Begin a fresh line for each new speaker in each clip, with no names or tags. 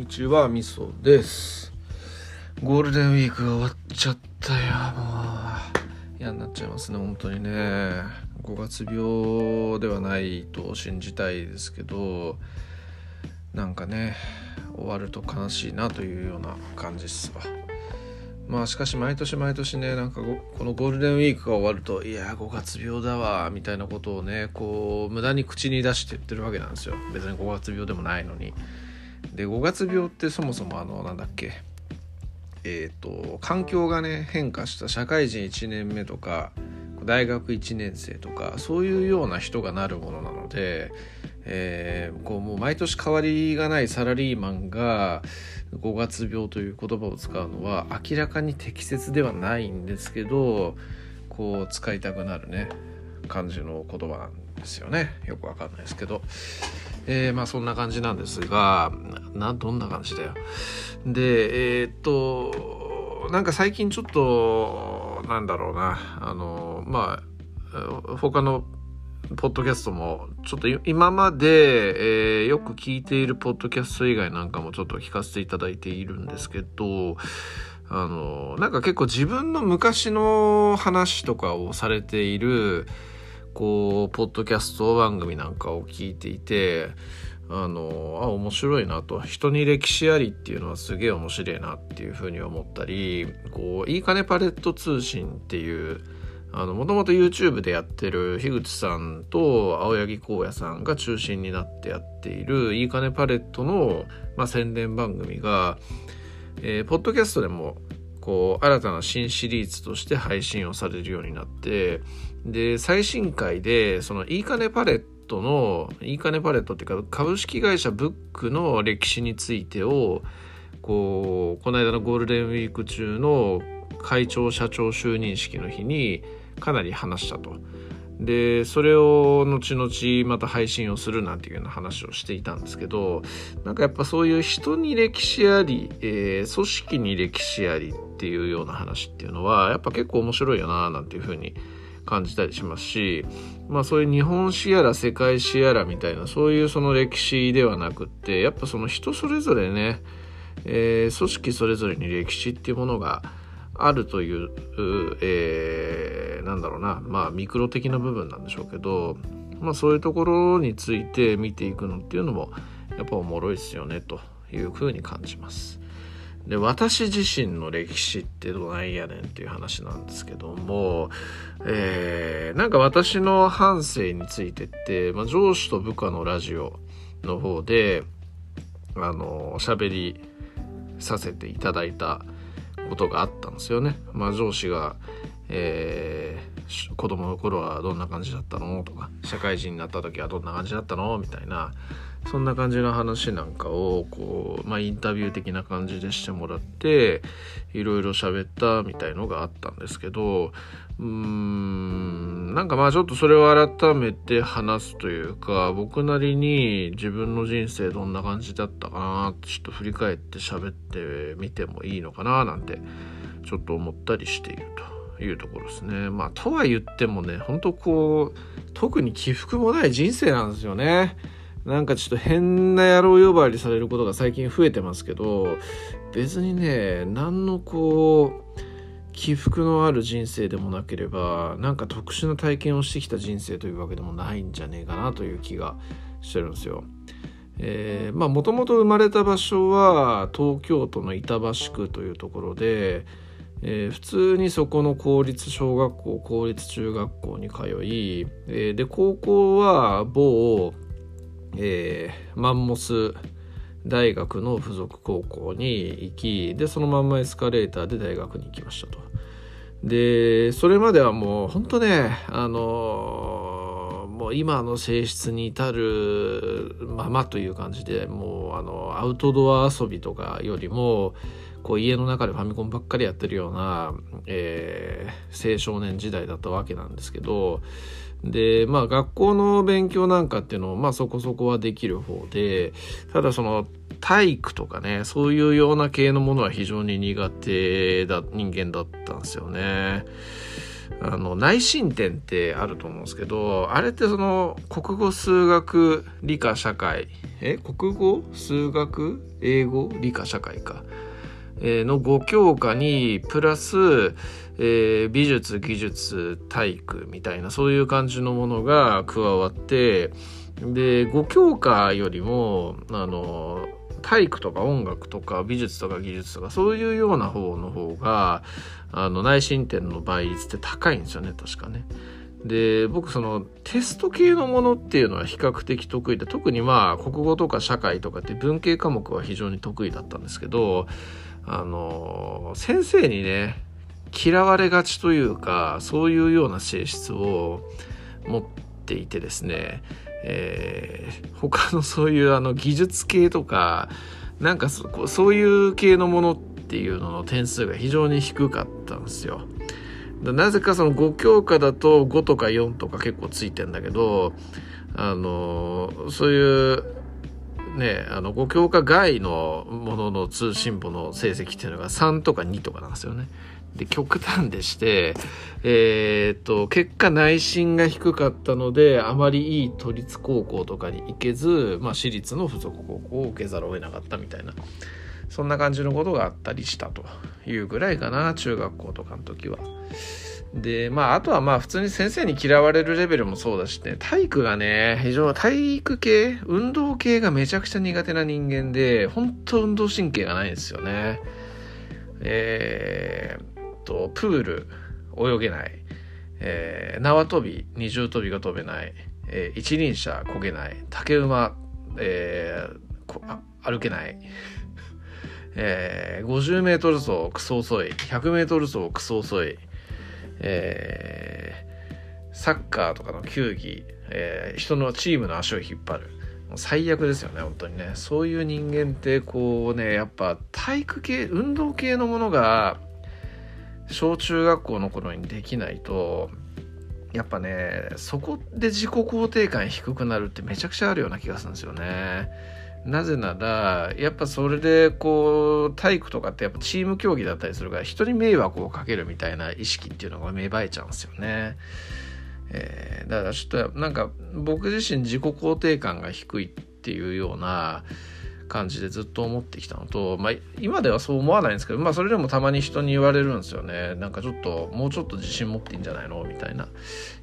にちは、みそです。ゴールデンウィークが終わっちゃったよ、もう。嫌になっちゃいますね、本当にね。5月病ではないと信じたいですけど、なんかね、終わると悲しいなというような感じですわ。まあしかし毎年毎年ねなんかこのゴールデンウィークが終わるといや5月病だわみたいなことをねこう無駄に口に出して言ってるわけなんですよ別に5月病でもないのにで5月病ってそもそもあのなんだっけ？えっ、と環境がね変化した社会人1年目とか大学1年生とかそういうような人がなるものなので、えーこうもう毎年変わりがないサラリーマンが5月病という言葉を使うのは明らかに適切ではないんですけどこう使いたくなるね感じの言葉なんですよね。よくわかんないですけど、えーまあそんな感じなんですがなどんな感じだよ。でえーっとなんか最近ちょっとなんだろうな。あのまあ他のポッドキャストもちょっと今まで、えーよく聞いているポッドキャスト以外なんかもちょっと聞かせていただいているんですけどあのなんか結構自分の昔の話とかをされているこうポッドキャスト番組なんかを聞いていてあのあ面白いなと。人に歴史ありっていうのはすげえ面白いなっていうふうに思ったりこういいかねパレット通信っていうもともと YouTube でやってる樋口さんと青柳光也さんが中心になってやっているいいかねパレットの、まあ、宣伝番組が、えーポッドキャストでもこう新たな新シリーズとして配信をされるようになってで最新回でそのいいかねパレットのいいかねパレットっていうか株式会社ブックの歴史についてをこうこの間のゴールデンウィーク中の会長社長就任式の日にかなり話したと。でそれを後々また配信をするなんていうような話をしていたんですけどなんかやっぱそういう人に歴史あり、えー組織に歴史ありっていうような話っていうのはやっぱ結構面白いよななんていうふうに感じたりしますしまあそういう日本史やら世界史やらみたいなそういうその歴史ではなくってやっぱその人それぞれね、えー組織それぞれに歴史っていうものがあるという、えーなんだろうなまあミクロ的な部分なんでしょうけど、まあ、そういうところについて見ていくのっていうのもやっぱおもろいですよねというふうに感じます。で私自身の歴史ってどないやねんっていう話なんですけども、えーなんか私の半生についてって、まあ、上司と部下のラジオの方であの喋りさせていただいたことがあったんですよね。まあ、上司が、えー子供の頃はどんな感じだったのとか社会人になった時はどんな感じだったのみたいなそんな感じの話なんかをこう、まあ、インタビュー的な感じでしてもらっていろいろ喋ったみたいのがあったんですけどうーんなんかまあちょっとそれを改めて話すというか僕なりに自分の人生どんな感じだったかなってちょっと振り返って喋ってみてもいいのかななんてちょっと思ったりしているというところですね。まあとは言ってもね本当こう特に起伏もない人生なんですよね。なんかちょっと変な野郎呼ばわりされることが最近増えてますけど別にね何のこう起伏のある人生でもなければなんか特殊な体験をしてきた人生というわけでもないんじゃねえかなという気がしてるんですよ。えーまあもともと生まれた場所は東京都の板橋区というところで、えー普通にそこの公立小学校公立中学校に通い、えーで高校は某、えーマンモス大学の附属高校に行きでそのまんまエスカレーターで大学に行きましたと。でそれまではもう本当ねあのもう今の性質に至るままという感じでもうあのアウトドア遊びとかよりもこう家の中でファミコンばっかりやってるような、えー青少年時代だったわけなんですけどでまあ学校の勉強なんかっていうのもまあそこそこはできる方でただその体育とかねそういうような系のものは非常に苦手だ人間だったんですよね。あの内申点ってあると思うんですけどあれってその国語数学理科社会え？国語数学？英語？理科社会か、の5教科にプラス、えー、美術技術体育みたいなそういう感じのものが加わってで5教科よりもあの体育とか音楽とか美術とか技術とかそういうような方の方があの内申点の倍率って高いんですよね確かね。で僕そのテスト系のものっていうのは比較的得意で特にまあ国語とか社会とかって文系科目は非常に得意だったんですけどあの先生にね嫌われがちというかそういうような性質を持っていてですねえー、他のそういうあの技術系とかなんかそそういう系のものっていうのの点数が非常に低かったんですよ。なぜかその5教科だと5とか4とか結構ついてんだけどあのそういうねあの5教科外のものの通信簿の成績っていうのが3とか2とかなんですよね。で極端でして、えー、っと結果内心が低かったのであまりいい都立高校とかに行けず、まあ、私立の付属高校を受けざるを得なかったみたいなそんな感じのことがあったりしたというぐらいかな中学校とかの時は。でまああとはまあ普通に先生に嫌われるレベルもそうだしね。体育がね非常に体育系運動系がめちゃくちゃ苦手な人間で本当運動神経がないんですよね。えーと、プール泳げない、えー、縄跳び、二重跳びが飛べない、えー、一輪車こげない、竹馬、えー、歩けない、えー、50メートル走クソ遅い、100メートル走クソ遅い、えー、サッカーとかの球技、えー、人のチームの足を引っ張る。最悪ですよね、本当にね。そういう人間って、こうね、やっぱ体育系、運動系のものが、小中学校の頃にできないとやっぱねそこで自己肯定感低くなるってめちゃくちゃあるような気がするんですよね。なぜならやっぱそれでこう体育とかってやっぱチーム競技だったりするから人に迷惑をかけるみたいな意識っていうのが芽生えちゃうんですよね。えー、だからちょっとなんか僕自身自己肯定感が低いっていうような感じでずっと思ってきたのと、まあ、今ではそう思わないんですけど、まあ、それでもたまに人に言われるんですよね。なんかちょっともうちょっと自信持っていいんじゃないの？みたいな。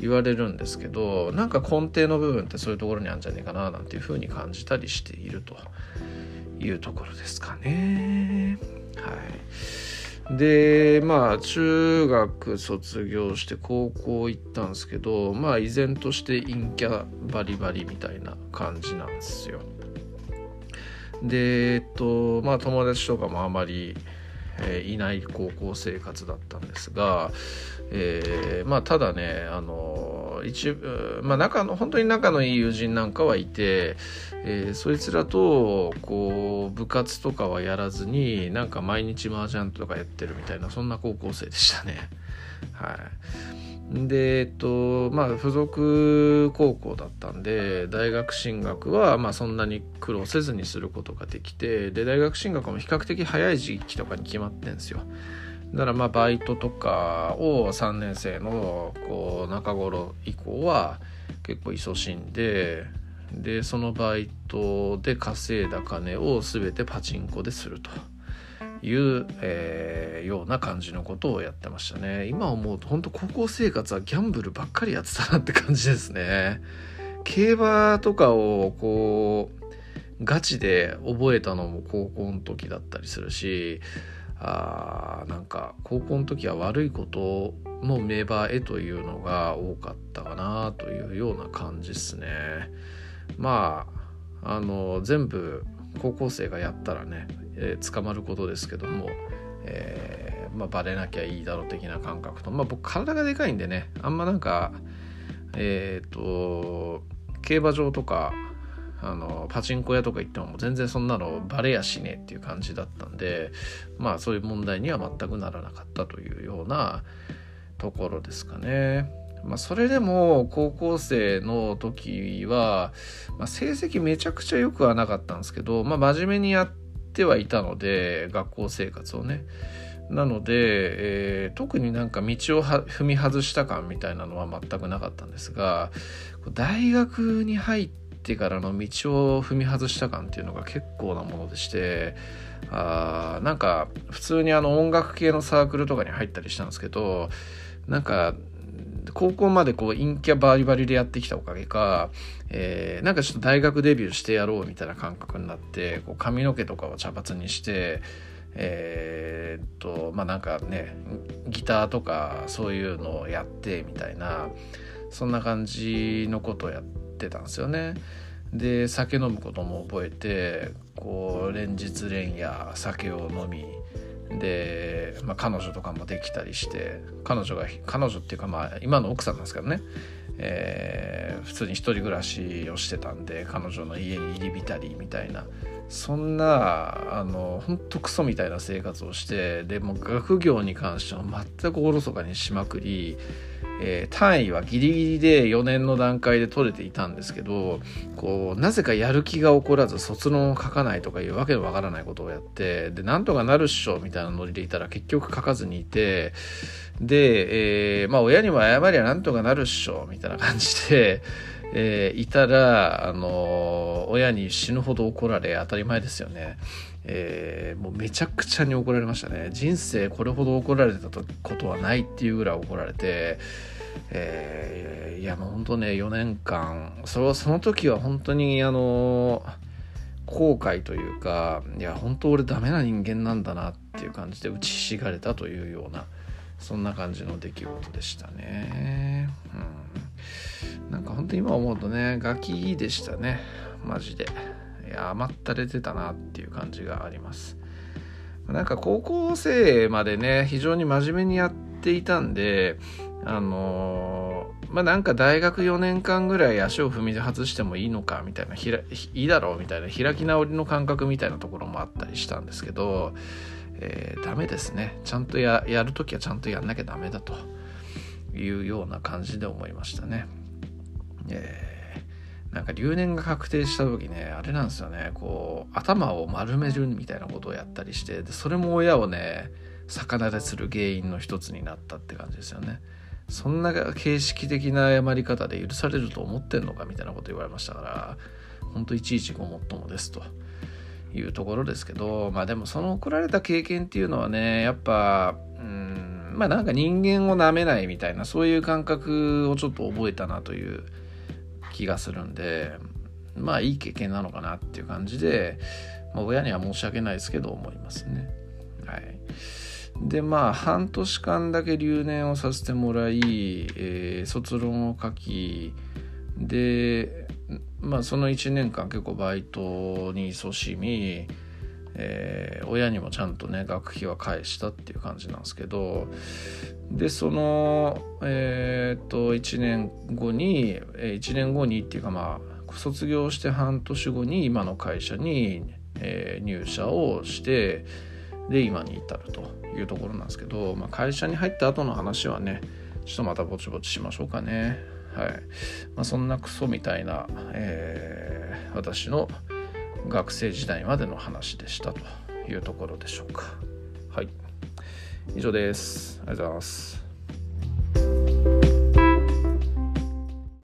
言われるんですけどなんか根底の部分ってそういうところにあるんじゃねえかななんていうふうに感じたりしていると。いうところですかね。はい。でまあ中学卒業して高校行ったんですけどまあ依然として陰キャバリバリみたいな感じなんですよ。でえっとまあ友達とかもあまり、えー、いない高校生活だったんですが、えー、まあただねあの一部まあ仲の本当に仲のいい友人なんかはいて、えー、そいつらとこう部活とかはやらずになんか毎日麻雀とかやってるみたいなそんな高校生でしたねはい。でえっとまあ付属高校だったんで大学進学はまあそんなに苦労せずにすることができてで大学進学も比較的早い時期とかに決まってんですよだからまあバイトとかを3年生のこう中頃以降は結構勤しんででそのバイトで稼いだ金を全てパチンコですると。いう、えー、ような感じのことをやってましたね。今思うと本当高校生活はギャンブルばっかりやってたなって感じですね。競馬とかをこうガチで覚えたのも高校の時だったりするしあなんか高校の時は悪いことの芽生えというのが多かったかなというような感じですね。まああの全部高校生がやったらねえー、捕まることですけども、えーまあ、バレなきゃいいだろう的な感覚と、まあ、僕体がでかいんでねあんまなんかえっ、ー、と競馬場とかあのパチンコ屋とか行っても全然そんなのバレやしねえっていう感じだったんでまあそういう問題には全くならなかったというようなところですかね。まあ、それでも高校生の時は、まあ、成績めちゃくちゃ良くはなかったんですけど、まあ、真面目にやってはいたので学校生活をね。なので、えー、特になんか道を踏み外した感みたいなのは全くなかったんですが大学に入ってからの道を踏み外した感っていうのが結構なものでしてあなんか普通にあの音楽系のサークルとかに入ったりしたんですけどなんか高校までこう陰キャバリバリでやってきたおかげか、えー、なんかちょっと大学デビューしてやろうみたいな感覚になってこう髪の毛とかを茶髪にしてえー、っとまあなんかねギターとかそういうのをやってみたいなそんな感じのことをやってたんですよね。で酒飲むことも覚えてこう連日連夜酒を飲みで、まあ、彼女とかもできたりして彼女が彼女っていうかまあ今の奥さんなんですけどね、えー、普通に1人暮らしをしてたんで彼女の家に入り浸りみたいな。そんなあのほんとクソみたいな生活をしてでも学業に関しては全くおろそかにしまくりえー、単位はギリギリで4年の段階で取れていたんですけどこうなぜかやる気が起こらず卒論を書かないとかいうわけのわからないことをやってでなんとかなるっしょみたいなノリでいたら結局書かずにいてで、えー、まあ親にも謝りゃなんとかなるっしょみたいな感じで。えー、いたら、あのー、親に死ぬほど怒られ当たり前ですよね。えー、もうめちゃくちゃに怒られましたね。人生これほど怒られたことはないっていうぐらい怒られて、えー、いやもう本当ね4年間それはその時は本当にあの後悔というかいや本当俺ダメな人間なんだなっていう感じで打ちひしがれたというようなそんな感じの出来事でしたね。うん、なんか本当に今思うとねガキでしたねマジで。いや甘ったれてたなっていう感じがあります。なんか高校生までね非常に真面目にやっていたんであのー、まあなんか大学4年間ぐらい足を踏み外してもいいのかみたいなひらいいだろうみたいな開き直りの感覚みたいなところもあったりしたんですけど、えー、ダメですねちゃんとややるときはちゃんとやんなきゃダメだというような感じで思いましたね。えー、なんか留年が確定した時ねあれなんですよねこう頭を丸めるみたいなことをやったりしてでそれも親をね逆立てする原因の一つになったって感じですよね。そんな形式的な謝り方で許されると思ってんのかみたいなこと言われましたから本当いちいちごもっともですというところですけどまあでもその怒られた経験っていうのはねやっぱうんまあなんか人間をなめないみたいなそういう感覚をちょっと覚えたなという気がするんでまあいい経験なのかなっていう感じで、まあ、親には申し訳ないですけど思いますね。はい。でまあ半年間だけ留年をさせてもらい、えー、卒論を書きでまあその1年間結構バイトに勤しみ、えー、親にもちゃんとね学費は返したっていう感じなんですけどでそのえー、っと1年後に1年後にっていうかまあ卒業して半年後に今の会社に、えー、入社をしてで今に至ると。いうところなんですけど、まあ、会社に入った後の話はねちょっとまたぼちぼちしましょうかね。はい、まあ、そんなクソみたいな、えー、私の学生時代までの話でしたというところでしょうか。はい。以上です。ありがとうございます。